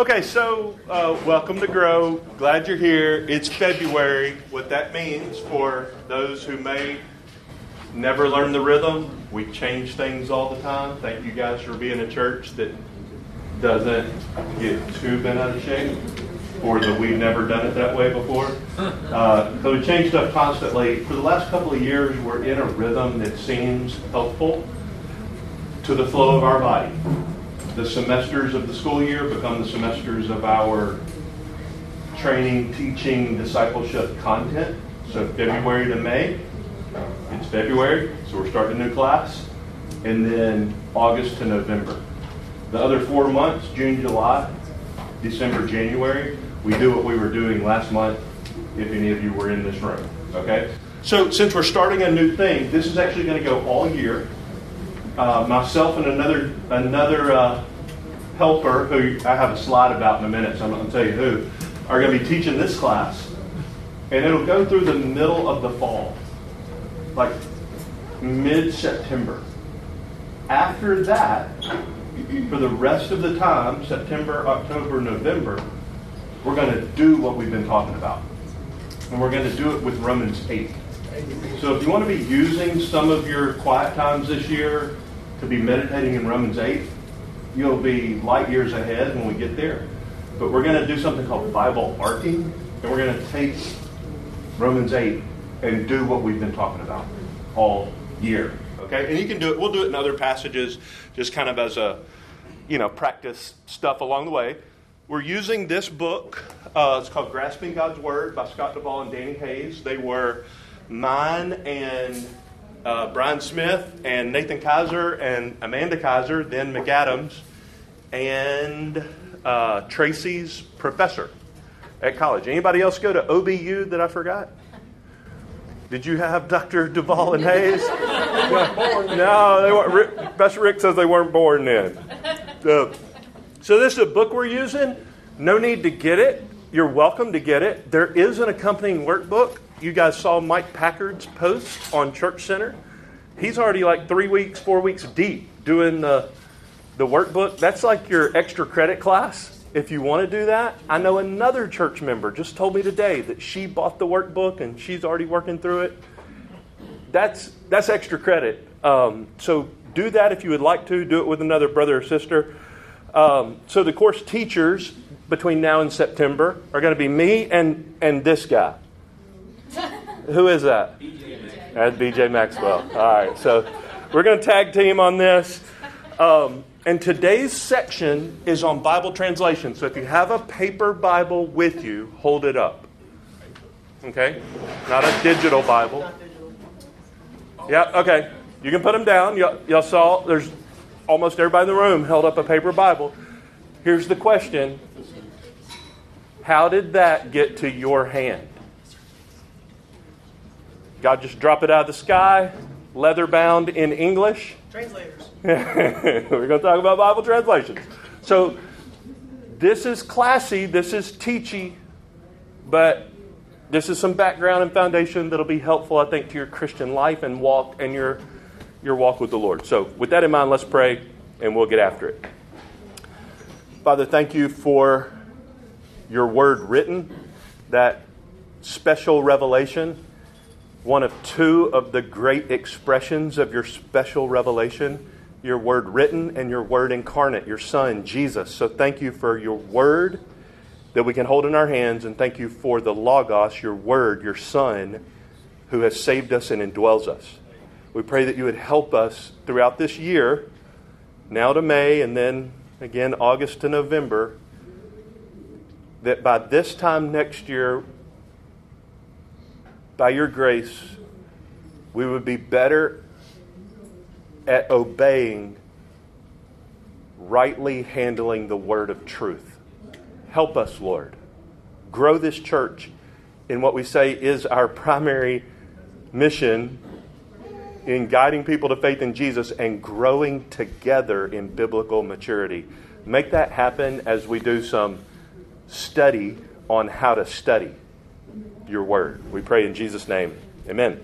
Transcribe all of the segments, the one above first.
Okay, so uh, welcome to Grow. Glad you're here. It's February. What that means for those who may never learn the rhythm, we change things all the time. Thank you guys for being a church that doesn't get too bent out of shape or that we've never done it that way before. Uh, so we change stuff constantly. For the last couple of years, we're in a rhythm that seems helpful to the flow of our body. The semesters of the school year become the semesters of our training, teaching, discipleship content. So February to May, it's February, so we're starting a new class. And then August to November. The other four months, June, July, December, January, we do what we were doing last month if any of you were in this room. Okay? So since we're starting a new thing, this is actually going to go all year. Uh, myself and another another uh, helper who I have a slide about in a minute, so I'm going to tell you who, are going to be teaching this class, and it'll go through the middle of the fall, like mid September. After that, for the rest of the time, September, October, November, we're going to do what we've been talking about. And we're going to do it with Romans 8. So if you want to be using some of your quiet times this year to be meditating in Romans 8, you'll be light years ahead when we get there. But we're going to do something called Bible arcing, and we're going to take Romans 8 and do what we've been talking about all year. Okay? And you can do it, we'll do it in other passages, just kind of as a, you know, practice stuff along the way. We're using this book. Uh, it's called Grasping God's Word by Scott Duvall and Danny Hays. They were mine and uh, Brian Smith and Nathan Kaiser and Amanda Kaiser, then McAdams, and uh, Tracy's professor at college. Anybody else go to OBU that I forgot? Did you have Dr. Duvall and Hays? no, they weren't. Rick, Professor Rick says they weren't born then. So, so this is a book we're using. No need to get it. You're welcome to get it. There is an accompanying workbook. You guys saw Mike Packard's post on Church Center. He's already like three weeks, four weeks deep doing the, the workbook. That's like your extra credit class. If you want to do that, I know another church member just told me today that she bought the workbook and she's already working through it. That's that's extra credit. Um, so do that if you would like to. Do it with another brother or sister. Um, so the course teachers between now and September are going to be me and and this guy. Who is that? That's BJ Maxwell. All right, so we're going to tag team on this. Um, and today's section is on Bible translation. So if you have a paper Bible with you, hold it up. Okay? Not a digital Bible. Yeah, okay. You can put them down. Y'all, y'all saw there's almost everybody in the room held up a paper Bible. Here's the question How did that get to your hand? God just drop it out of the sky, leather bound in English. Translators. We're going to talk about Bible translations. So, this is classy, this is teachy, but this is some background and foundation that'll be helpful, I think, to your Christian life and walk and your your walk with the Lord. So, with that in mind, let's pray and we'll get after it. Father, thank you for your word written, that special revelation one of two of the great expressions of your special revelation your word written and your word incarnate, your Son, Jesus. So thank you for your word that we can hold in our hands, and thank you for the Logos, your word, your Son, who has saved us and indwells us. We pray that you would help us throughout this year, now to May, and then again August to November, that by this time next year, by your grace, we would be better at obeying, rightly handling the word of truth. Help us, Lord. Grow this church in what we say is our primary mission in guiding people to faith in Jesus and growing together in biblical maturity. Make that happen as we do some study on how to study your word. We pray in Jesus' name. Amen.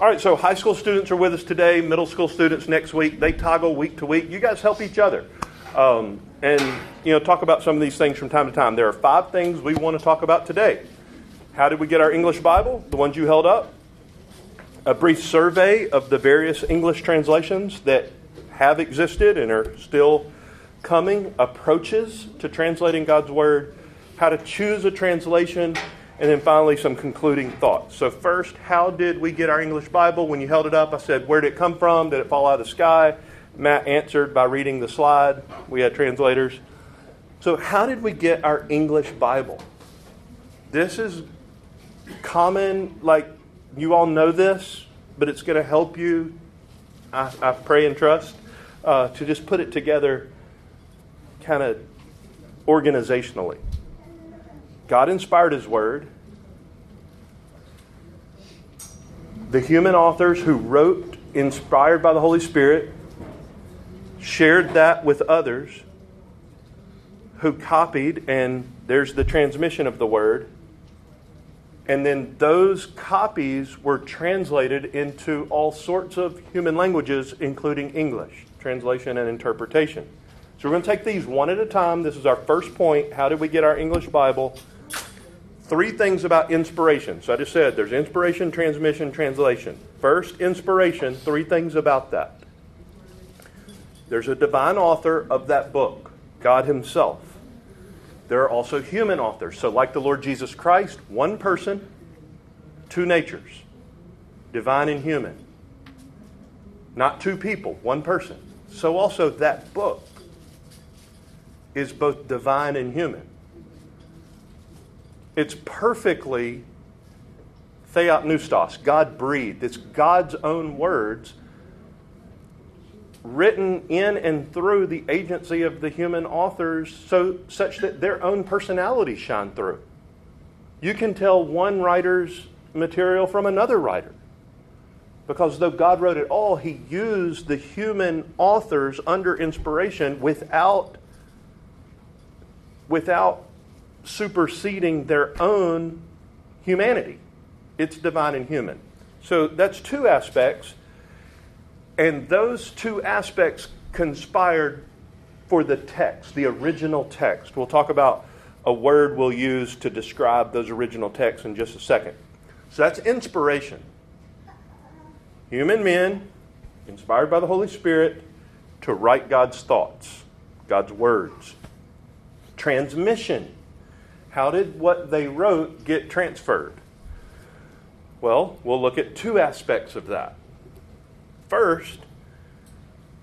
All right, so high school students are with us today, middle school students next week. They toggle week to week. You guys help each other. um, and you know talk about some of these things from time to time. There are five things we want to talk about today. How did we get our English Bible? The ones you held up. A brief survey of the various English translations that have existed and are still coming. Approaches to translating God's Word. How to choose a translation and then finally, some concluding thoughts. So, first, how did we get our English Bible? When you held it up, I said, Where did it come from? Did it fall out of the sky? Matt answered by reading the slide. We had translators. So, how did we get our English Bible? This is common, like you all know this, but it's going to help you, I, I, pray and trust, uh, to just put it together kind of organizationally. God inspired His Word. The human authors who wrote, inspired by the Holy Spirit, shared that with others who copied, and there's the transmission of the Word. And then those copies were translated into all sorts of human languages, including English, translation and interpretation. So we're going to take these one at a time. This is our first point. How did we get our English Bible? Three things about inspiration. So I just said there's inspiration, transmission, translation. First, inspiration, three things about that. There's a divine author of that book, God Himself. There are also human authors. So, like the Lord Jesus Christ, one person, two natures, divine and human. Not two people, one person. So, also, that book is both divine and human. It's perfectly theopneustos, God breathed. It's God's own words written in and through the agency of the human authors so such that their own personalities shine through. You can tell one writer's material from another writer. Because though God wrote it all, he used the human authors under inspiration without without superseding their own humanity. It's divine and human. So that's two aspects, and those two aspects conspired for the text, the original text. We'll talk about a word we'll use to describe those original texts in just a second. So that's inspiration. Human men, inspired by the Holy Spirit, to write God's thoughts, God's words. Transmission how did what they wrote get transferred? Well, we'll look at two aspects of that. First,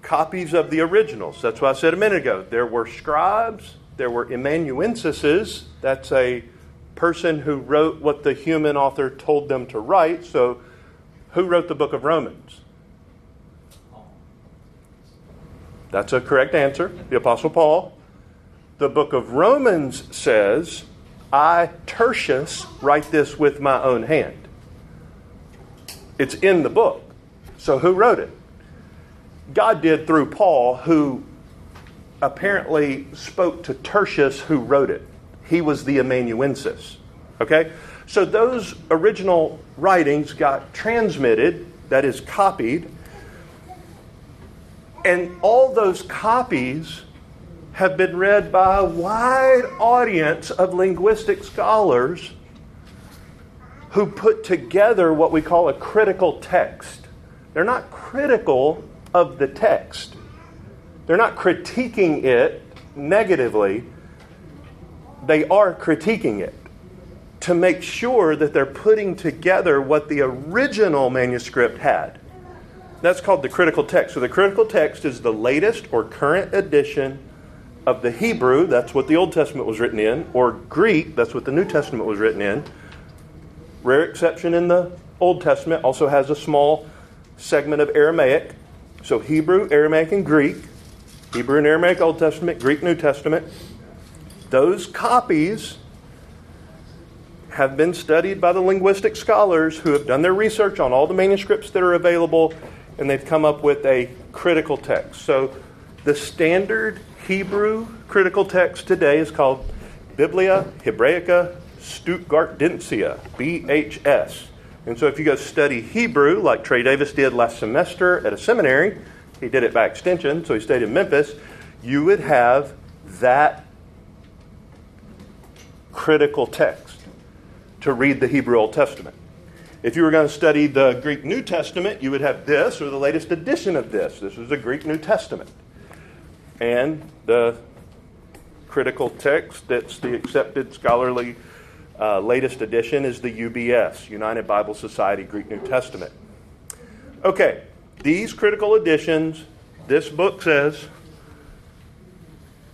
copies of the originals. That's what I said a minute ago. There were scribes, there were amanuenses. That's a person who wrote what the human author told them to write. So, who wrote the book of Romans? That's a correct answer. The Apostle Paul. The book of Romans says I, Tertius, write this with my own hand. It's in the book. So who wrote it? God did through Paul, who apparently spoke to Tertius, who wrote it. He was the amanuensis. Okay? So those original writings got transmitted, that is, copied, and all those copies have been read by a wide audience of linguistic scholars who put together what we call a critical text. They're not critical of the text, they're not critiquing it negatively, they are critiquing it to make sure that they're putting together what the original manuscript had. That's called the critical text. So the critical text is the latest or current edition of the Hebrew, that's what the Old Testament was written in, or Greek, that's what the New Testament was written in. Rare exception in the Old Testament also has a small segment of Aramaic. So Hebrew, Aramaic, and Greek. Hebrew and Aramaic Old Testament, Greek New Testament. Those copies have been studied by the linguistic scholars who have done their research on all the manuscripts that are available, and they've come up with a critical text. So the standard Hebrew critical text today is called Biblia Hebraica Stuttgartensia, BHS. And so if you go study Hebrew, like Trey Davis did last semester at a seminary, he did it by extension, so he stayed in Memphis, you would have that critical text to read the Hebrew Old Testament. If you were going to study the Greek New Testament, you would have this or the latest edition of this. This is the Greek New Testament. And the critical text that's the accepted scholarly uh, latest edition is the UBS, United Bible Society Greek New Testament. Okay, these critical editions, this book says,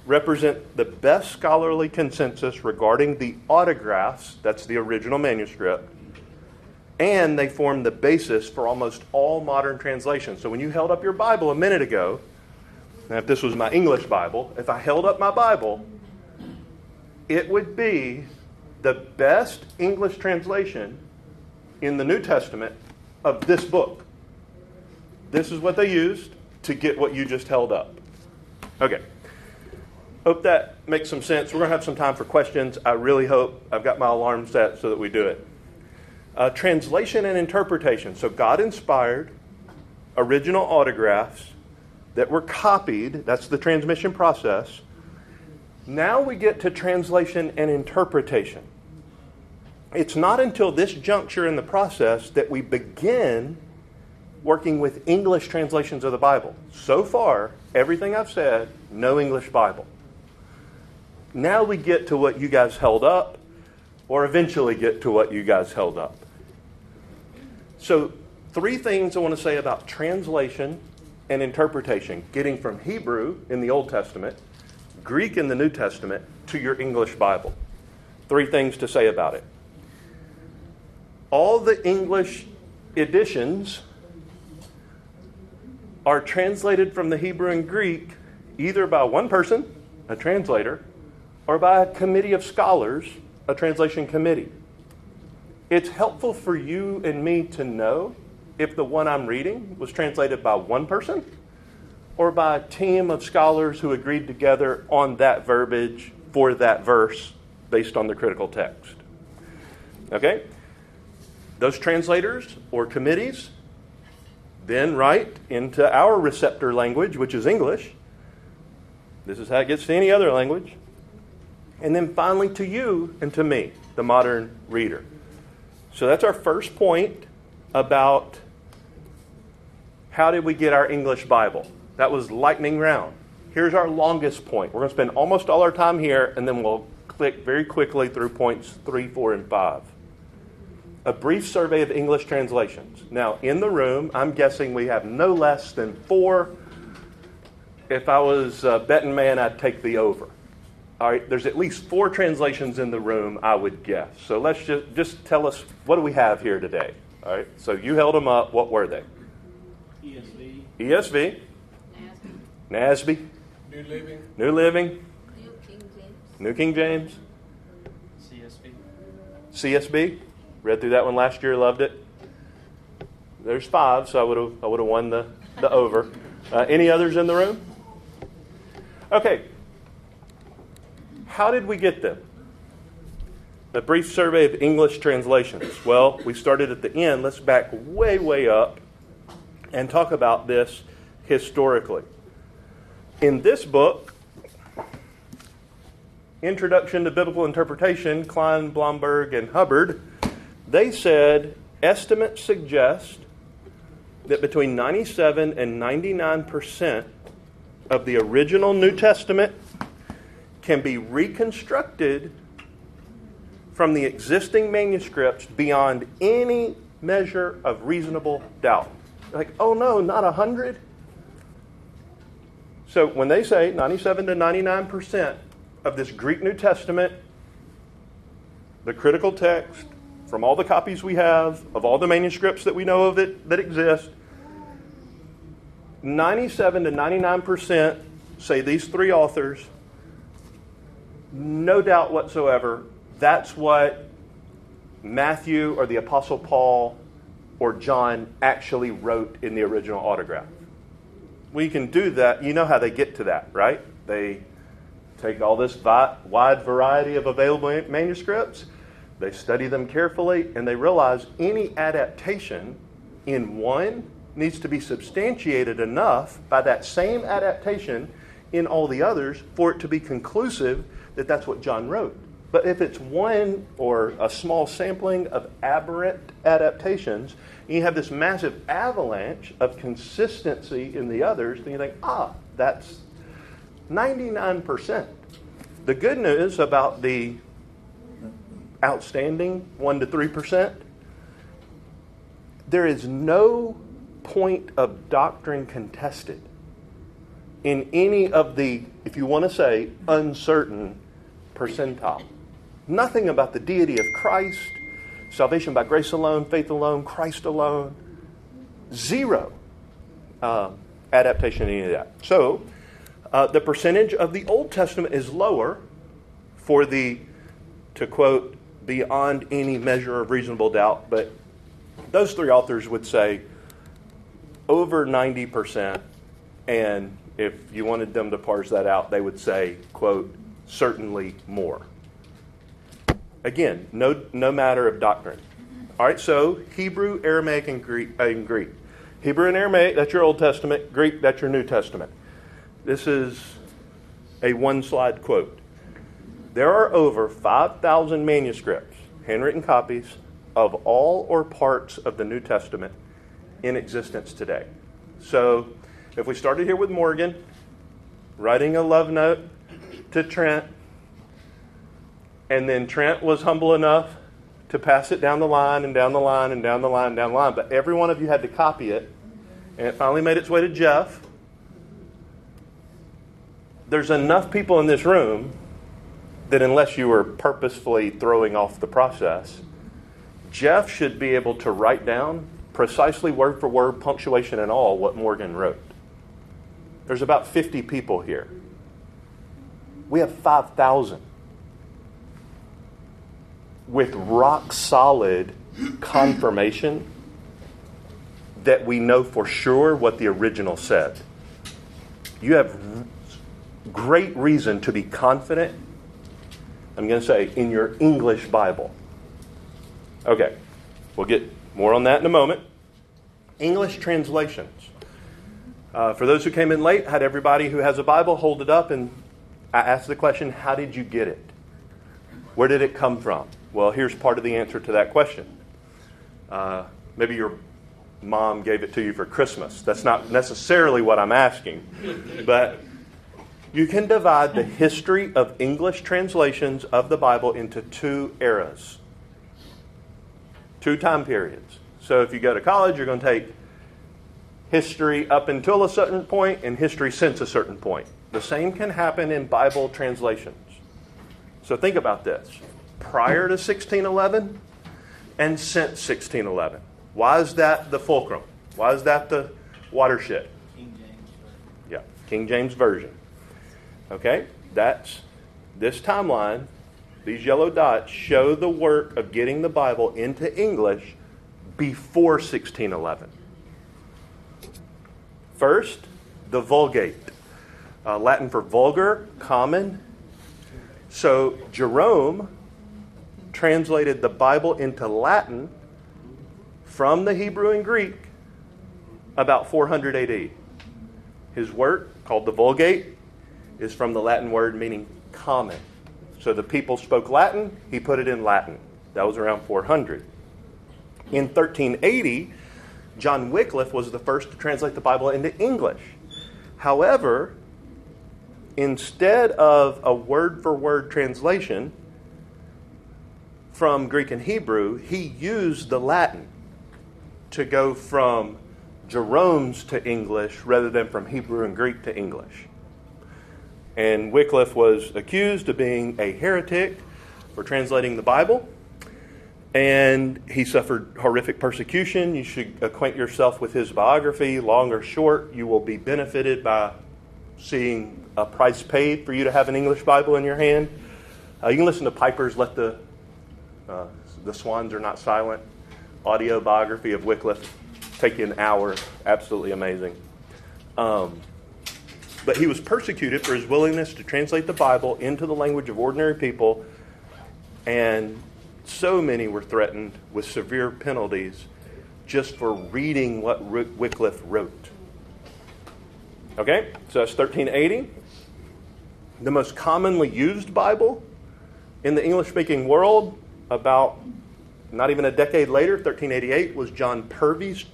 represent the best scholarly consensus regarding the autographs, that's the original manuscript, and they form the basis for almost all modern translations. So when you held up your Bible a minute ago, and if this was my English Bible, if I held up my Bible, it would be the best English translation in the New Testament of this book. This is what they used to get what you just held up. Okay. Hope that makes some sense. We're going to have some time for questions. I really hope I've got my alarm set so that we do it. Uh, translation and interpretation. So, God inspired original autographs that were copied. That's the transmission process. Now we get to translation and interpretation. It's not until this juncture in the process that we begin working with English translations of the Bible. So far, everything I've said, no English Bible. Now we get to what you guys held up, or eventually get to what you guys held up. So, three things I want to say about translation and interpretation getting from Hebrew in the Old Testament, Greek in the New Testament, to your English Bible. Three things to say about it. All the English editions are translated from the Hebrew and Greek either by one person, a translator, or by a committee of scholars, a translation committee. It's helpful for you and me to know if the one I'm reading was translated by one person or by a team of scholars who agreed together on that verbiage for that verse based on the critical text. Okay? Those translators or committees then write into our receptor language, which is English. This is how it gets to any other language. And then finally to you and to me, the modern reader. So that's our first point about how did we get our English Bible. That was lightning round. Here's our longest point. We're going to spend almost all our time here, and then we'll click very quickly through points three, four, and five a brief survey of English translations. Now, in the room, I'm guessing we have no less than four. If I was a betting man, I'd take the over. All right, there's at least four translations in the room, I would guess. So let's just, just tell us what do we have here today? All right, so you held them up. What were they? ESV. ESV. NASB. NASB. New Living. New Living. New King James. New King James. CSB. CSB. Read through that one last year, loved it. There's five, so I would have I would have won the the over. Uh, any others in the room? Okay. How did we get them? A brief survey of English translations. Well, we started at the end. Let's back way, way up and talk about this historically. In this book, Introduction to Biblical Interpretation, Klein, Blomberg, and Hubbard they said estimates suggest that between 97 and 99 percent of the original New Testament can be reconstructed from the existing manuscripts beyond any measure of reasonable doubt. Like, oh no, not 100? So when they say 97 to 99 percent of this Greek New Testament, the critical text, from all the copies we have of all the manuscripts that we know of it that exist, 97 to 99% say these three authors, no doubt whatsoever, that's what Matthew or the Apostle Paul or John actually wrote in the original autograph. We can do that. You know how they get to that, right? They take all this wide variety of available manuscripts they study them carefully and they realize any adaptation in one needs to be substantiated enough by that same adaptation in all the others for it to be conclusive that that's what John wrote. But if it's one or a small sampling of aberrant adaptations, and you have this massive avalanche of consistency in the others, then you think, ah, that's 99%. The good news about the outstanding 1 to 3%, there is no point of doctrine contested in any of the, if you want to say, uncertain percentile. Nothing about the deity of Christ, salvation by grace alone, faith alone, Christ alone. Zero uh, adaptation in any of that. So, uh, the percentage of the Old Testament is lower for the, to quote, beyond any measure of reasonable doubt, but those three authors would say over 90%, and if you wanted them to parse that out, they would say, quote, certainly more. Again, no, no matter of doctrine. All right, so Hebrew, Aramaic, and Greek, uh, and Greek. Hebrew and Aramaic, that's your Old Testament. Greek, that's your New Testament. This is a one slide quote. There are over 5,000 manuscripts, handwritten copies, of all or parts of the New Testament in existence today. So, if we started here with Morgan, writing a love note to Trent, and then Trent was humble enough to pass it down the line and down the line and down the line and down the line, but every one of you had to copy it, and it finally made its way to Jeff. There's enough people in this room that unless you were purposefully throwing off the process, Jeff should be able to write down precisely word for word, punctuation and all, what Morgan wrote. There's about 50 people here. We have 5,000 with rock solid confirmation that we know for sure what the original said. You have great reason to be confident I'm going to say, in your English Bible. Okay, we'll get more on that in a moment. English translations. Uh, for those who came in late, had everybody who has a Bible hold it up and I asked the question, How did you get it? Where did it come from? Well, here's part of the answer to that question. Uh, maybe your mom gave it to you for Christmas. That's not necessarily what I'm asking, but you can divide the history of English translations of the Bible into two eras, two time periods. So if you go to college, you're going to take history up until a certain point and history since a certain point. The same can happen in Bible translations. So think about this prior to 1611 and since 1611. Why is that the fulcrum? Why is that the watershed? King James. Yeah, King James Version. Okay? That's this timeline. These yellow dots show the work of getting the Bible into English before 1611. First, the Vulgate, uh, Latin for vulgar, common. So Jerome translated the Bible into Latin from the Hebrew and Greek about 400 AD. His work, called the Vulgate, is from the Latin word meaning common. So the people spoke Latin, he put it in Latin. That was around 400. In 1380, John Wycliffe was the first to translate the Bible into English. However, instead of a word for word translation from Greek and Hebrew, he used the Latin to go from Jerome's to English rather than from Hebrew and Greek to English. And Wycliffe was accused of being a heretic for translating the Bible. And he suffered horrific persecution. You should acquaint yourself with his biography, long or short. You will be benefited by seeing a price paid for you to have an English Bible in your hand. Uh, you can listen to Piper's Let the, uh, the Swans Are Not Silent audio biography of Wycliffe. Take an hour. Absolutely amazing. Um, but he was persecuted for his willingness to translate the Bible into the language of ordinary people, and so many were threatened with severe penalties just for reading what Wycliffe wrote. Okay, so that's 1380. The most commonly used Bible in the English speaking world, about not even a decade later, 1388, was John Purvey's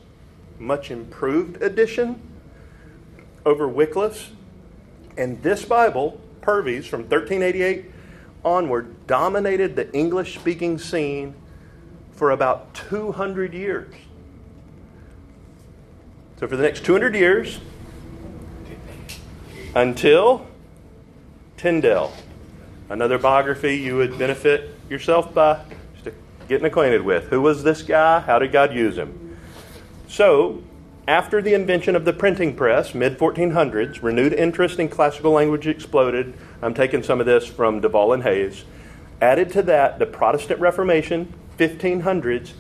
much improved edition over Wycliffe's. And this Bible, Purvey's, from 1388 onward, dominated the English speaking scene for about 200 years. So, for the next 200 years, until Tyndale, another biography you would benefit yourself by just getting acquainted with. Who was this guy? How did God use him? So, after the invention of the printing press, mid 1400s, renewed interest in classical language exploded. I'm taking some of this from Duvall and Hays. Added to that, the Protestant Reformation, 1500s,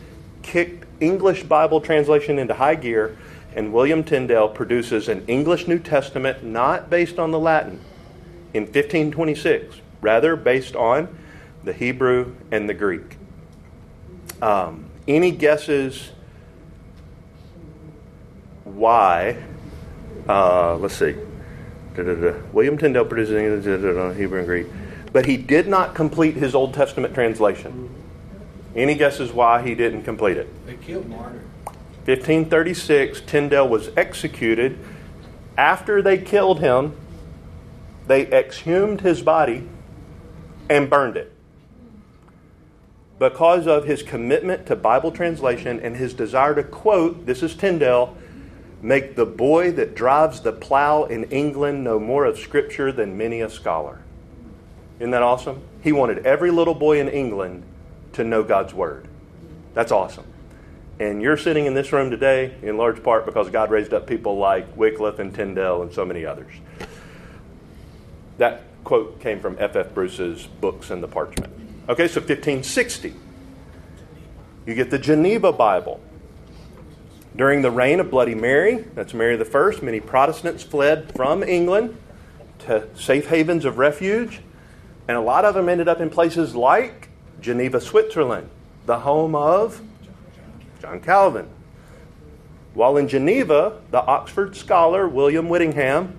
kicked English Bible translation into high gear, and William Tyndale produces an English New Testament not based on the Latin in 1526, rather based on the Hebrew and the Greek. Um, any guesses why? Uh, let's see. Da-da-da. William Tyndale produces Hebrew and Greek, but he did not complete his Old Testament translation. Any guesses why he didn't complete it? They killed Martyr. 1536, Tyndale was executed. After they killed him, they exhumed his body and burned it. Because of his commitment to Bible translation and his desire to quote, this is Tyndale, make the boy that drives the plow in England know more of Scripture than many a scholar. Isn't that awesome? He wanted every little boy in England to know God's Word. That's awesome. And you're sitting in this room today in large part because God raised up people like Wycliffe and Tyndale and so many others. That quote came from F. F. Bruce's books and the parchment. Okay, so 1560. You get the Geneva Bible. During the reign of Bloody Mary, that's Mary I, many Protestants fled from England to safe havens of refuge, and a lot of them ended up in places like Geneva, Switzerland, the home of John Calvin. While in Geneva, the Oxford scholar William Whittingham,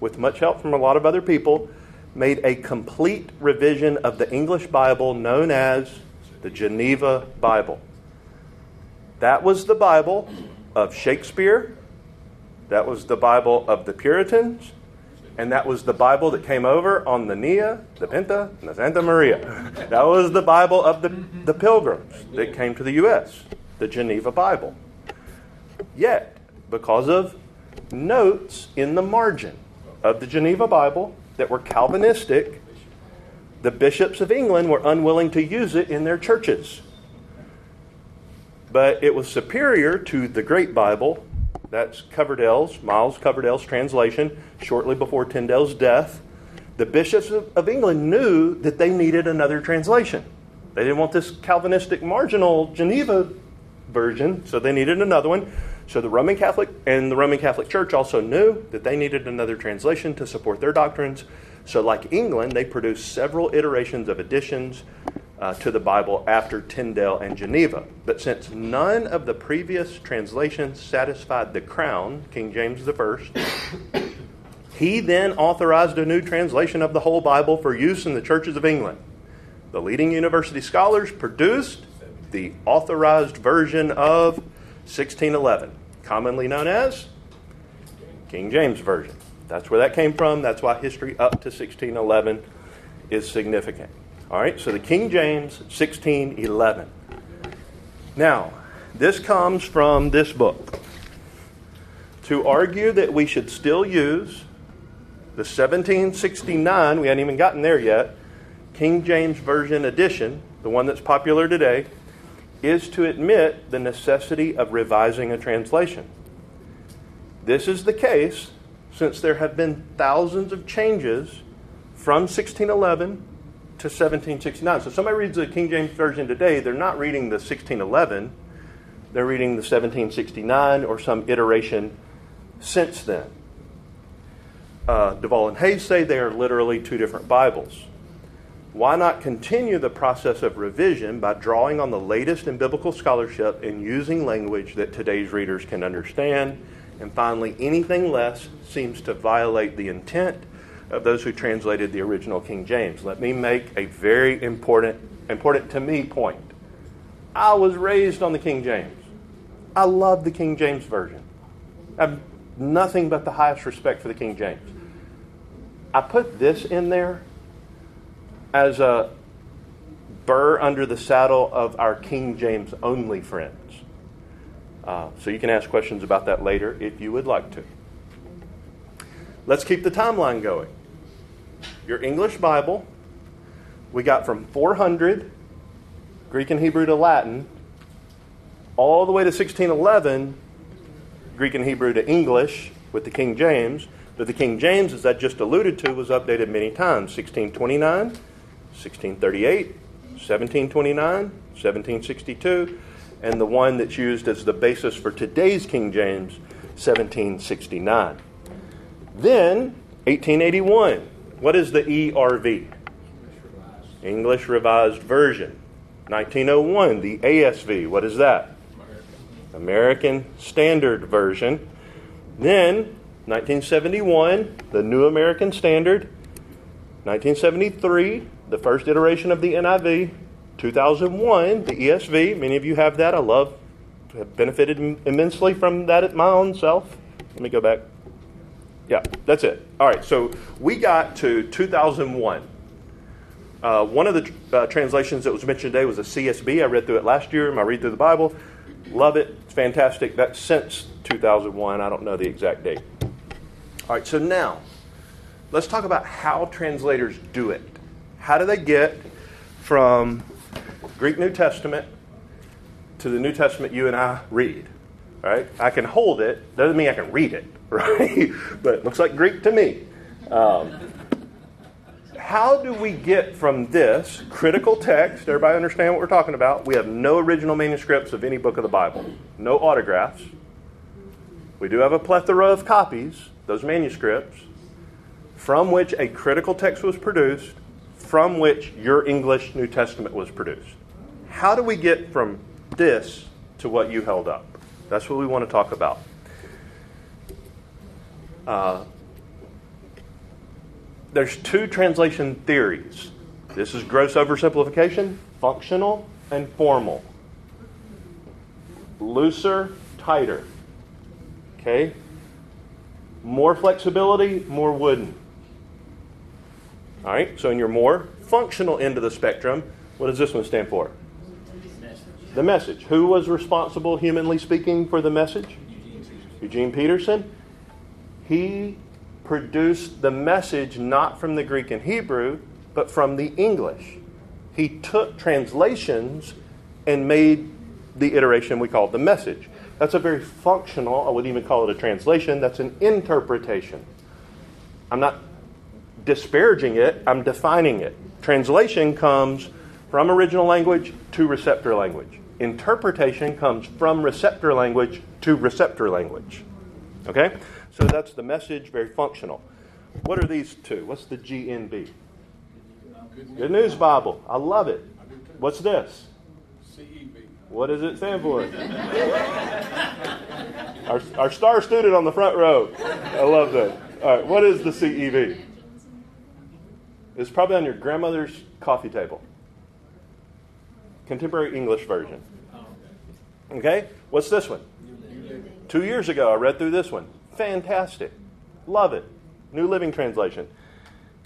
with much help from a lot of other people, made a complete revision of the English Bible known as the Geneva Bible. That was the Bible of Shakespeare, that was the Bible of the Puritans, and that was the Bible that came over on the Niña, the Pinta, and the Santa Maria. That was the Bible of the, the pilgrims that came to the U.S., the Geneva Bible. Yet, because of notes in the margin of the Geneva Bible that were Calvinistic, the bishops of England were unwilling to use it in their churches. But it was superior to the Great Bible that's Coverdale's, Miles Coverdale's translation, shortly before Tyndale's death. The bishops of England knew that they needed another translation. They didn't want this Calvinistic marginal Geneva version, so they needed another one. So the Roman Catholic and the Roman Catholic Church also knew that they needed another translation to support their doctrines. So, like England, they produced several iterations of additions uh, to the Bible after Tyndale and Geneva. But since none of the previous translations satisfied the crown, King James I, he then authorized a new translation of the whole Bible for use in the churches of England. The leading university scholars produced the authorized version of 1611, commonly known as King James Version. That's where that came from. That's why history up to 1611 is significant. All right, so the King James 1611. Now, this comes from this book. To argue that we should still use the 1769, we hadn't even gotten there yet, King James Version edition, the one that's popular today, is to admit the necessity of revising a translation. This is the case since there have been thousands of changes from 1611 to 1769. So somebody reads the King James Version today, they're not reading the 1611, they're reading the 1769 or some iteration since then. Uh, Duvall and Hays say they are literally two different Bibles. Why not continue the process of revision by drawing on the latest in biblical scholarship and using language that today's readers can understand? And finally, anything less seems to violate the intent of those who translated the original King James. Let me make a very important, important to me point. I was raised on the King James. I love the King James Version. I have nothing but the highest respect for the King James. I put this in there as a burr under the saddle of our King James only friends. Uh, so you can ask questions about that later if you would like to. Let's keep the timeline going. Your English Bible, we got from 400, Greek and Hebrew to Latin, all the way to 1611, Greek and Hebrew to English with the King James. But the King James, as I just alluded to, was updated many times 1629, 1638, 1729, 1762, and the one that's used as the basis for today's King James, 1769. Then, 1881. What is the ERV? English Revised Version. 1901, the ASV. What is that? American Standard Version. Then, 1971, the New American Standard. 1973, the first iteration of the NIV. 2001, the ESV. Many of you have that. I love, have benefited immensely from that at my own self. Let me go back. Yeah, that's it. All right, so we got to 2001. Uh, one of the uh, translations that was mentioned today was a CSB. I read through it last year in my read through the Bible. Love it. It's fantastic. That's since 2001. I don't know the exact date. All right, so now let's talk about how translators do it. How do they get from Greek New Testament to the New Testament you and I read? Right? I can hold it, doesn't mean I can read it, right? but it looks like Greek to me. Um, how do we get from this critical text? Everybody understand what we're talking about? We have no original manuscripts of any book of the Bible, no autographs. We do have a plethora of copies, those manuscripts, from which a critical text was produced, from which your English New Testament was produced. How do we get from this to what you held up? That's what we want to talk about. Uh, there's two translation theories. This is gross oversimplification, functional and formal. Looser, tighter. Okay? More flexibility, more wooden. All right, so in your more functional end of the spectrum, what does this one stand for? The message. Who was responsible, humanly speaking, for the message? Eugene Peterson. He produced the message not from the Greek and Hebrew, but from the English. He took translations and made the iteration we call the message. That's a very functional, I wouldn't even call it a translation, that's an interpretation. I'm not disparaging it, I'm defining it. Translation comes from original language to receptor language. Interpretation comes from receptor language to receptor language. Okay? So that's the message, very functional. What are these two? What's the GNB? Good News Bible. I love it. What's this? CEB. What does it stand for? our, our star student on the front row. I love that. All right, what is the CEV? It's probably on your grandmother's coffee table. Contemporary English version. Okay? What's this one? Two years ago, I read through this one. Fantastic. Love it. New Living Translation.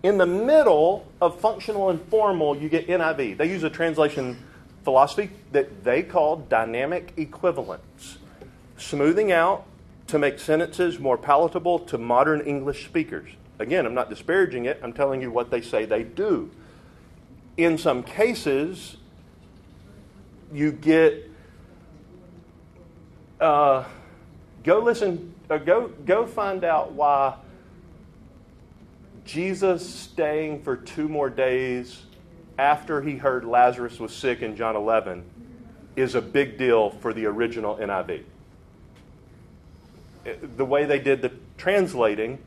In the middle of functional and formal, you get NIV. They use a translation philosophy that they call dynamic equivalence, smoothing out to make sentences more palatable to modern English speakers. Again, I'm not disparaging it, I'm telling you what they say they do. In some cases, you get. Uh, go listen, uh, go, go find out why Jesus staying for two more days after he heard Lazarus was sick in John 11 is a big deal for the original NIV. The way they did the translating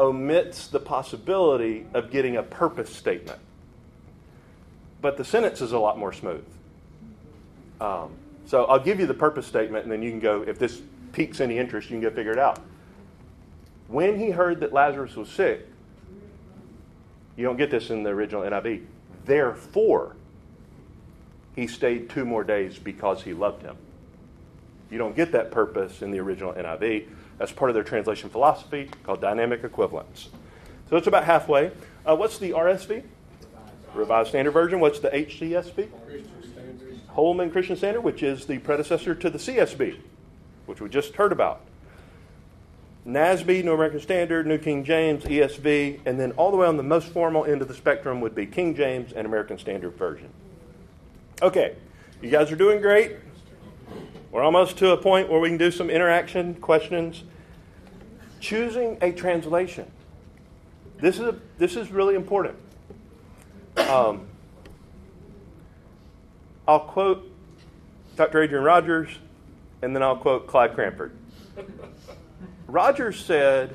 omits the possibility of getting a purpose statement. But the sentence is a lot more smooth. Um, so I'll give you the purpose statement, and then you can go, if this piques any interest, you can go figure it out. when he heard that Lazarus was sick, you don't get this in the original NIV. Therefore, he stayed two more days because he loved him. You don't get that purpose in the original NIV. That's part of their translation philosophy called dynamic equivalence. So it's about halfway. Uh, what's the RSV? Revised Standard Version. What's the HCSB? Holman Christian Standard, which is the predecessor to the CSB, which we just heard about. NASB, New American Standard, New King James, ESV, and then all the way on the most formal end of the spectrum would be King James and American Standard Version. Okay, you guys are doing great. We're almost to a point where we can do some interaction questions. Choosing a translation. This is, a, this is really important. Um, I'll quote Dr. Adrian Rogers, and then I'll quote Clyde Cranford. Rogers said,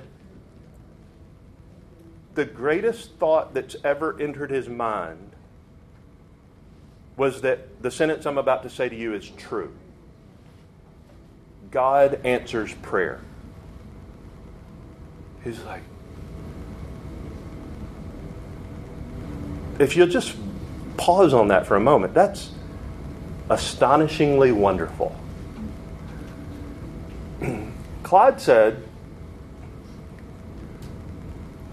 The greatest thought that's ever entered his mind was that the sentence I'm about to say to you is true. God answers prayer. He's like, if you'll just pause on that for a moment, that's astonishingly wonderful. Clyde said,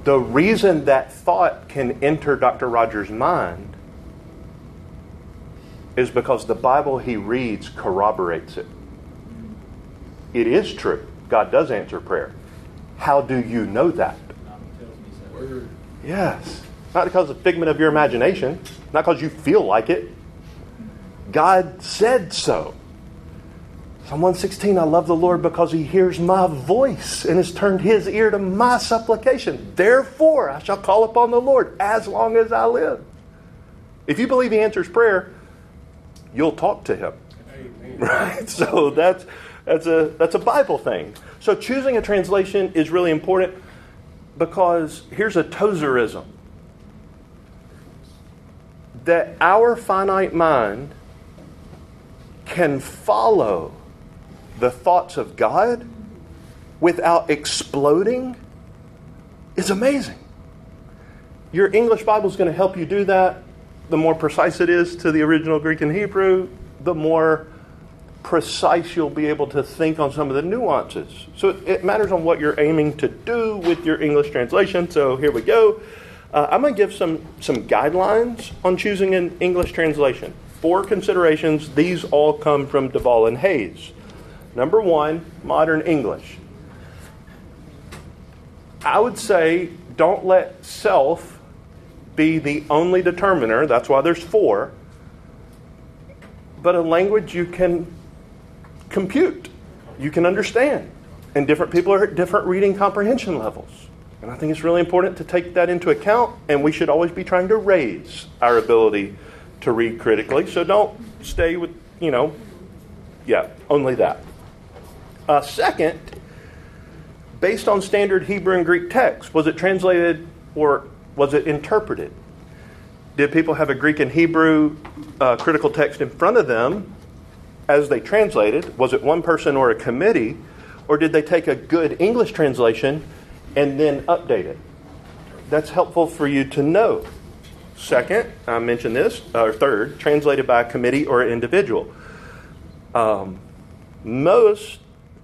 the reason that thought can enter Dr. Rogers' mind is because the Bible he reads corroborates it. It is true. God does answer prayer. How do you know that? Yes. Not because of figment of your imagination, not because you feel like it. God said so. Psalm 116, I love the Lord because he hears my voice and has turned his ear to my supplication. Therefore, I shall call upon the Lord as long as I live. If you believe he answers prayer, you'll talk to him. Amen. Right? So that's that's a that's a Bible thing. So choosing a translation is really important because here's a Tozerism. That our finite mind can follow the thoughts of God without exploding is amazing. Your English Bible is going to help you do that. The more precise it is to the original Greek and Hebrew, the more precise you'll be able to think on some of the nuances. So it matters on what you're aiming to do with your English translation. So here we go. Uh, I'm going to give some, some guidelines on choosing an English translation. Four considerations. These all come from Duvall and Hays. Number one, modern English. I would say don't let self be the only determiner. That's why there's four. But a language you can compute, you can understand. And different people are at different reading comprehension levels. And I think it's really important to take that into account, and we should always be trying to raise our ability to read critically. So don't stay with, you know, yeah, only that. Uh, second, based on standard Hebrew and Greek text, was it translated or was it interpreted? Did people have a Greek and Hebrew uh, critical text in front of them as they translated? Was it one person or a committee? Or did they take a good English translation and then update it? That's helpful for you to know. Second, I mentioned this, or third, translated by a committee or an individual. Um, most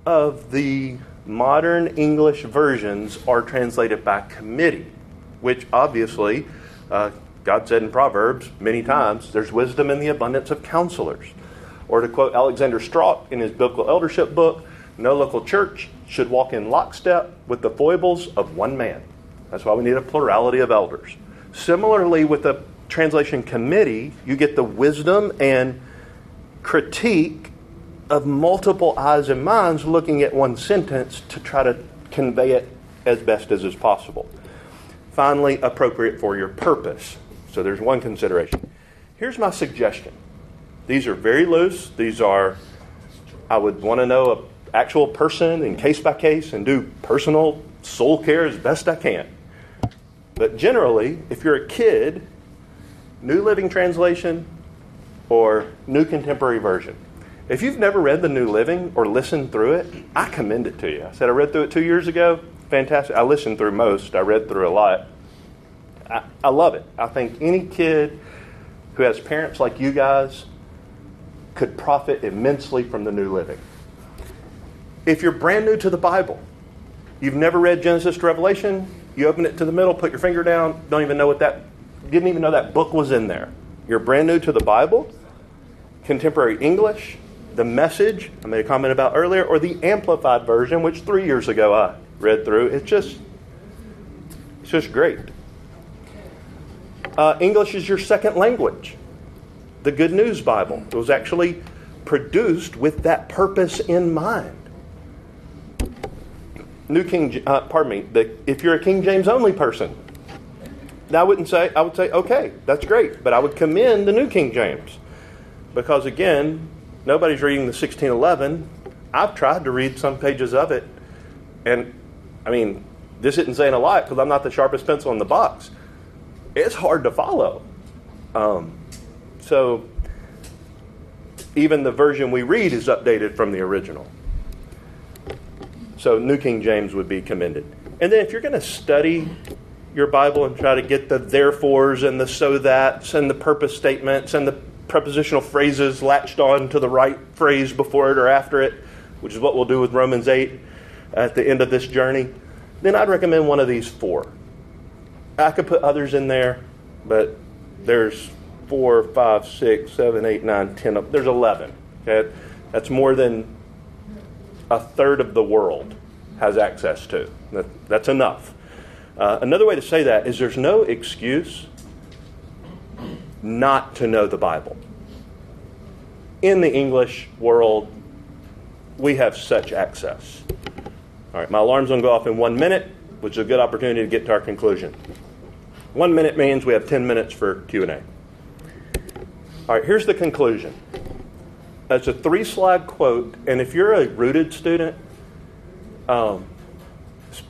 of the modern English versions are translated by committee, which obviously, uh, God said in Proverbs many times, there's wisdom in the abundance of counselors. Or to quote Alexander Strauch in his biblical eldership book, no local church should walk in lockstep with the foibles of one man. That's why we need a plurality of elders. Similarly, with the translation committee, you get the wisdom and critique of multiple eyes and minds looking at one sentence to try to convey it as best as is possible. Finally, appropriate for your purpose. So there's one consideration. Here's my suggestion. These are very loose. These are, I would want to know an actual person and case by case and do personal soul care as best I can. But generally, if you're a kid, New Living Translation or New Contemporary Version. If you've never read the New Living or listened through it, I commend it to you. I said I read through it two years ago. fantastic. I listened through most. I read through a lot. I, I love it. I think any kid who has parents like you guys could profit immensely from the New Living. If you're brand new to the Bible, you've never read Genesis to Revelation, you open it to the middle, put your finger down, don't even know what that, didn't even know that book was in there. You're brand new to the Bible, contemporary English, the message I made a comment about earlier, or the amplified version, which three years ago I read through. It's just, it's just great. Uh, English is your second language. The Good News Bible it was actually produced with that purpose in mind. New King, uh, pardon me, the, if you're a King James only person, I wouldn't say, I would say, okay, that's great, but I would commend the New King James. Because again, nobody's reading the 1611. I've tried to read some pages of it, and I mean, this isn't saying a lot because I'm not the sharpest pencil in the box. It's hard to follow. Um, so, even the version we read is updated from the original. So, New King James would be commended. And then, if you're going to study your Bible and try to get the therefores and the so that's and the purpose statements and the prepositional phrases latched on to the right phrase before it or after it, which is what we'll do with Romans 8 at the end of this journey, then I'd recommend one of these four. I could put others in there, but there's four, five, six, seven, eight, nine, ten. There's 11. Okay? That's more than a third of the world has access to. That, that's enough. Uh, another way to say that is there's no excuse not to know the Bible. In the English world, we have such access. All right, my alarm's going to go off in one minute, which is a good opportunity to get to our conclusion. One minute means we have 10 minutes for Q&A. All right, here's the conclusion. That's a three-slide quote, and if you're a rooted student, um,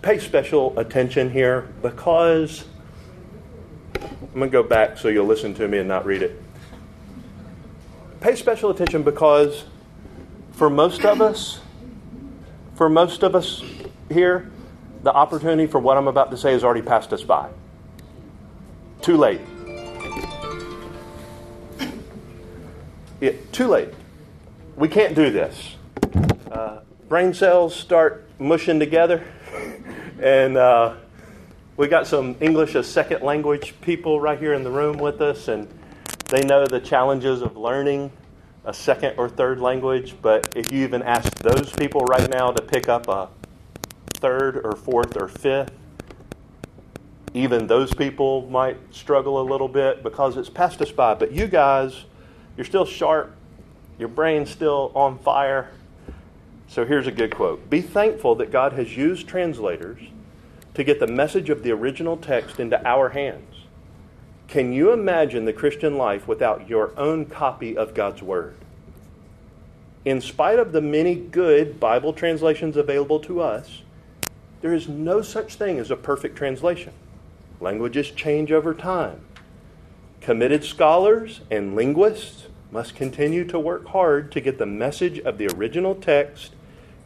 pay special attention here because I'm going to go back so you'll listen to me and not read it. Pay special attention because for most of us, for most of us here, the opportunity for what I'm about to say has already passed us by. Too late. It, too late. We can't do this. Uh, brain cells start mushing together, and uh, we got some English as second language people right here in the room with us, and they know the challenges of learning a second or third language. But if you even ask those people right now to pick up a third or fourth or fifth, even those people might struggle a little bit because it's passed us by. But you guys, you're still sharp, your brain's still on fire. So here's a good quote Be thankful that God has used translators to get the message of the original text into our hands. Can you imagine the Christian life without your own copy of God's Word? In spite of the many good Bible translations available to us, there is no such thing as a perfect translation. Languages change over time. Committed scholars and linguists must continue to work hard to get the message of the original text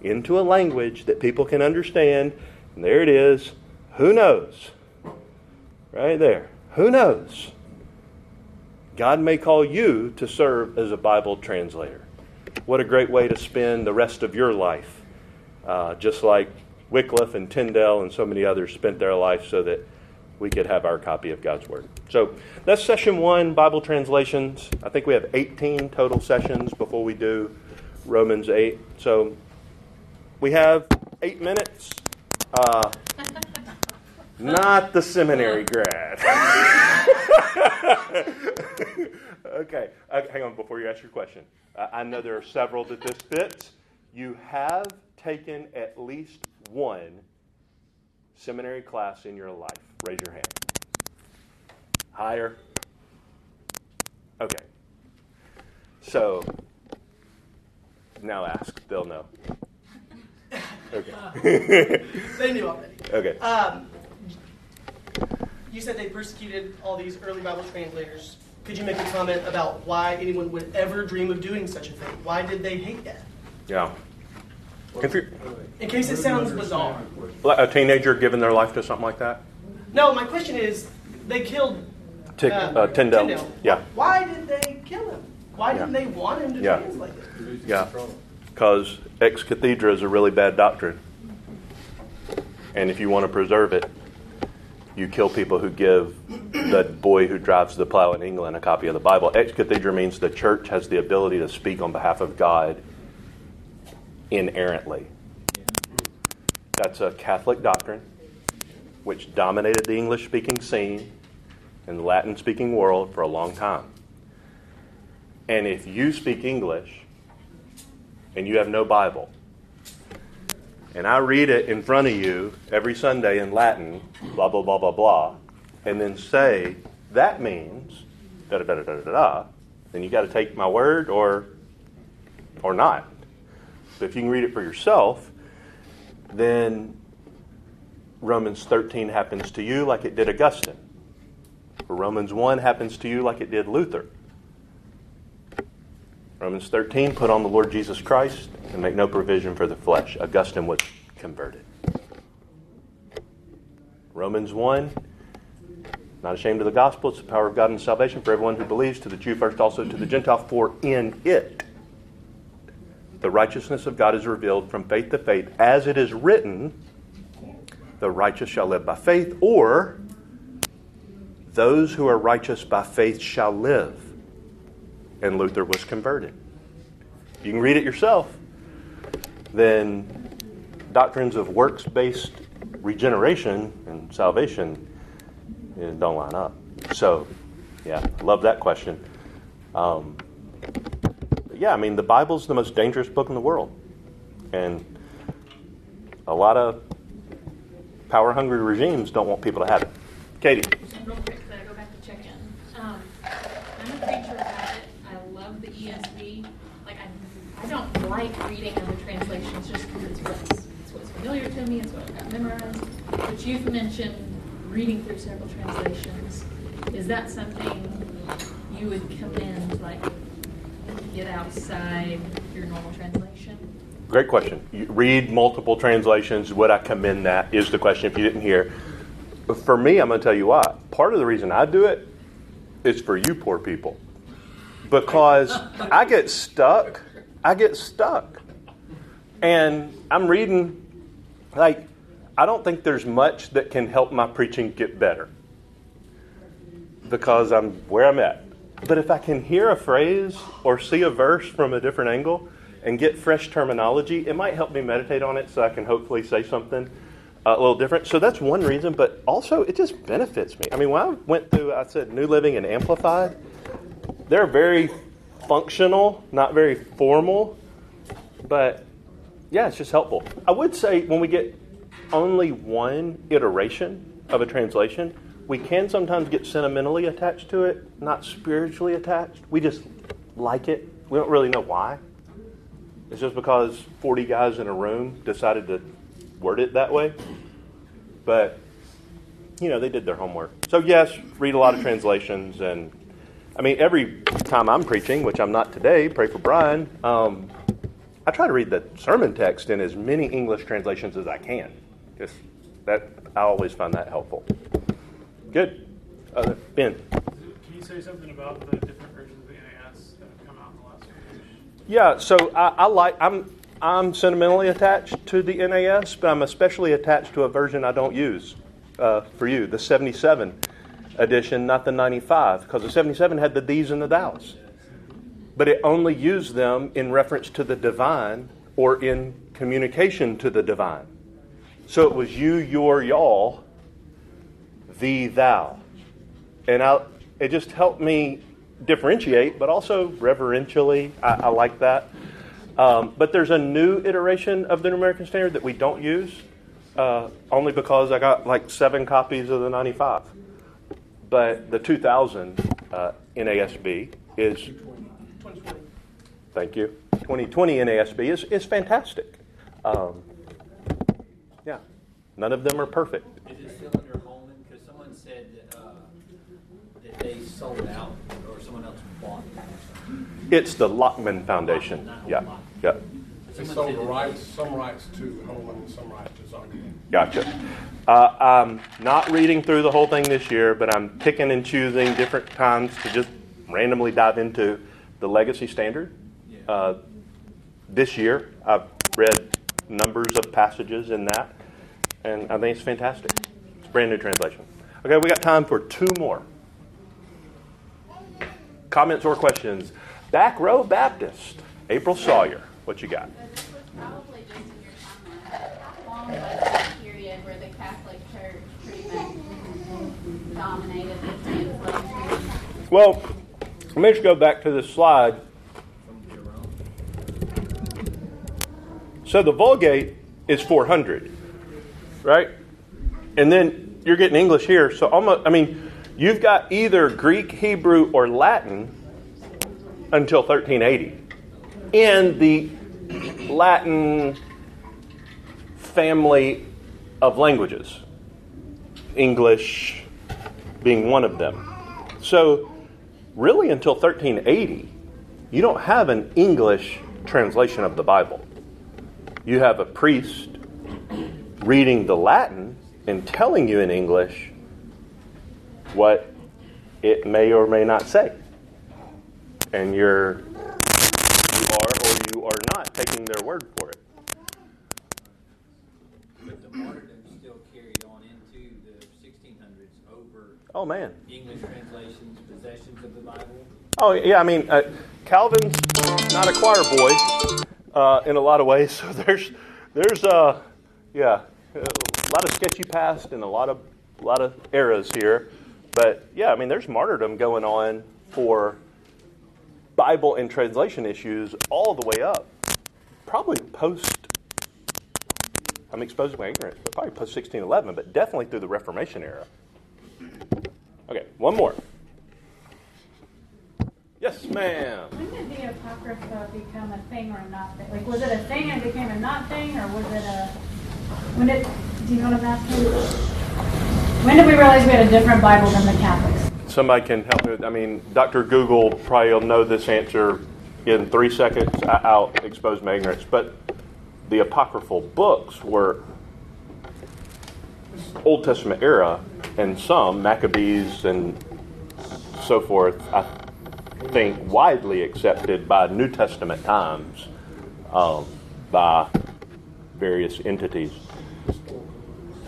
into a language that people can understand. And there it is. Who knows? Right there. Who knows? God may call you to serve as a Bible translator. What a great way to spend the rest of your life, uh, just like Wycliffe and Tyndale and so many others spent their life so that we could have our copy of God's Word. So that's session one, Bible translations. I think we have 18 total sessions before we do Romans 8. So we have eight minutes. Uh, not the seminary grad. okay, uh, hang on before you ask your question. Uh, I know there are several that this fits. You have taken at least one seminary class in your life. Raise your hand. Higher. Okay. So now ask. They'll know. Okay. they knew already. Okay. Um, you said they persecuted all these early Bible translators. Could you make a comment about why anyone would ever dream of doing such a thing? Why did they hate that? Yeah. In case it sounds bizarre. like a teenager giving their life to something like that, No, my question is, they killed Tick, uh, Tyndale. Yeah, Why did they kill him? Why didn't Yeah. they want him to Yeah. translate it? yeah, because ex cathedra is a really bad doctrine, and if you want to preserve it, you kill people who give the boy who drives the plow in England a copy of the Bible. Ex cathedra means the church has the ability to speak on behalf of God inerrantly. That's a Catholic doctrine which dominated the English speaking scene and the Latin speaking world for a long time. And if you speak English and you have no Bible, and I read it in front of you every Sunday in Latin, blah, blah, blah, blah, blah, and then say, that means da da da da da da, then you got to take my word or, or not. But if you can read it for yourself, then Romans 13 happens to you like it did Augustine. Or Romans 1 happens to you like it did Luther. Romans 13, put on the Lord Jesus Christ and make no provision for the flesh. Augustine was converted. Romans 1, not ashamed of the gospel, it's the power of God and salvation for everyone who believes, to the Jew first, also to the Gentile, for in it the righteousness of God is revealed from faith to faith, as it is written, the righteous shall live by faith, or those who are righteous by faith shall live. And Luther was converted. You can read it yourself. Then doctrines of works based regeneration and salvation eh, don't line up. So, yeah, love that question. Um, yeah, I mean, the Bible's the most dangerous book in the world. And a lot of power hungry regimes don't want people to have it. Katie. Real quick, I go back to check in? Um, I'm a creature of habit. I love the ESV. Like, I, I don't like reading other translations just because it's what's, it's what's familiar to me, it's what I've got memorized. But you've mentioned reading through several translations. Is that something you would commend, like, get outside your normal translation? Great question. You read multiple translations. Would I commend that? Is the question if you didn't hear. For me, I'm going to tell you why. Part of the reason I do it is for you poor people. Because I get stuck. I get stuck. And I'm reading, like, I don't think there's much that can help my preaching get better because I'm where I'm at. But if I can hear a phrase or see a verse from a different angle and get fresh terminology, it might help me meditate on it so I can hopefully say something uh, a little different. So that's one reason, but also it just benefits me. I mean, when I went through, I said New Living and Amplified, they're very functional, not very formal, but yeah, it's just helpful. I would say when we get only one iteration of a translation, we can sometimes get sentimentally attached to it, not spiritually attached. We just like it. We don't really know why. It's just because 40 guys in a room decided to word it that way. But, you know, they did their homework. So, yes, read a lot of translations. And, I mean, every time I'm preaching, which I'm not today, pray for Brian, um, I try to read the sermon text in as many English translations as I can. Because that, I always find that helpful. Good. Uh, ben. Can you say something about the different versions of the NAS that have come out in the last few years? Yeah, so I, I like I'm I'm sentimentally attached to the NAS, but I'm especially attached to a version I don't use uh, for you, the 77 edition, not the 95, because the 77 had the these and the thous, but it only used them in reference to the divine or in communication to the divine. So it was you, your, y'all, thee, thou, and I it just helped me differentiate, but also reverentially. I, I like that. Um, but there's a new iteration of the New American Standard that we don't use, uh, only because I got like seven copies of the 95. But the 2000 uh, NASB is, 2020. thank you, 2020 NASB is, is fantastic. Um, yeah, none of them are perfect. Is it still under Holman? Because someone said that, uh, that they sold it out or someone else bought it. It's the Lockman Foundation. Yeah, yeah. They sold the rights, some rights to Holman and some rights to Zondervan. Gotcha. Uh, I'm not reading through the whole thing this year, but I'm picking and choosing different times to just randomly dive into the legacy standard. Uh, this year, I've read numbers of passages in that, and I think it's fantastic. It's a brand new translation. Okay, we got time for two more. Comments or questions? Back row Baptist, April Sawyer. What you got? But this was probably just in your timeline. How long was that period where the Catholic Church pretty much dominated the translation? Well, let me just go back to this slide. So the Vulgate is 400, right? And then you're getting English here. So almost, I mean, you've got either Greek, Hebrew, or Latin until 1380. in the Latin family of languages, English being one of them. So, really, until 1380, you don't have an English translation of the Bible. You have a priest reading the Latin and telling you in English what it may or may not say. And you're you are or you are not taking their word for it. But the martyrdom still carried on into the sixteen hundreds over Oh man. English translations, possessions of the Bible. Oh yeah, I mean uh, Calvin's not a choir boy uh, in a lot of ways. So there's there's uh, yeah a lot of sketchy past and a lot of a lot of eras here. But yeah, I mean there's martyrdom going on for Bible and translation issues all the way up, probably post. I'm exposing my ignorance, but probably post 1611, but definitely through the Reformation era. Okay, one more. Yes, ma'am. When did the Apocrypha become a thing or a not thing? Like, was it a thing and became a not thing, or was it a, when did, do you know what I'm asking? When did we realize we had a different Bible than the Catholics? Somebody can help me I mean, Dr. Google probably will know this answer in three seconds. I- I'll expose my ignorance. But the apocryphal books were Old Testament era, and some, Maccabees and so forth, I think widely accepted by New Testament times um, by various entities.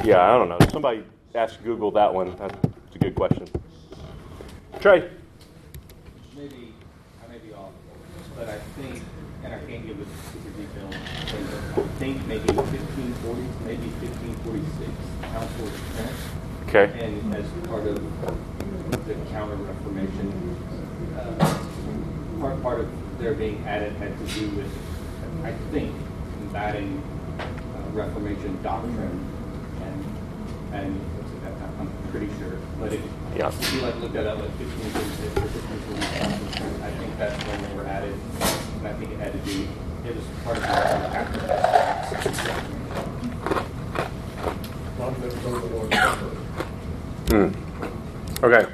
Yeah, I don't know. Somebody ask Google that one. That's a good question. Trey. maybe, I may be off, but I think, and I can't give a super detailed thing, but I think maybe fifteen forty, maybe fifteen forty-six, Council of Trent. Okay. And as part of the Counter Reformation, uh, part, part of their being added had to do with, I think, combating uh, Reformation doctrine and, and what's it, that- I'm pretty sure, but if, Yeah. if you like look that up, like fifteen forty-six or fifteen forty-seven, I think that's when they were added, and I think it had to do, it was part of the after. That goes the Lord's Supper. Hmm. Okay.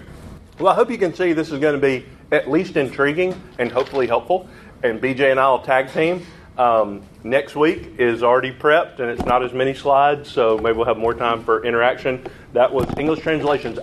Well, I hope you can see this is going to be at least intriguing and hopefully helpful. And BJ and I will tag team. Um, next week is already prepped and it's not as many slides, so maybe we'll have more time for interaction. That was English translations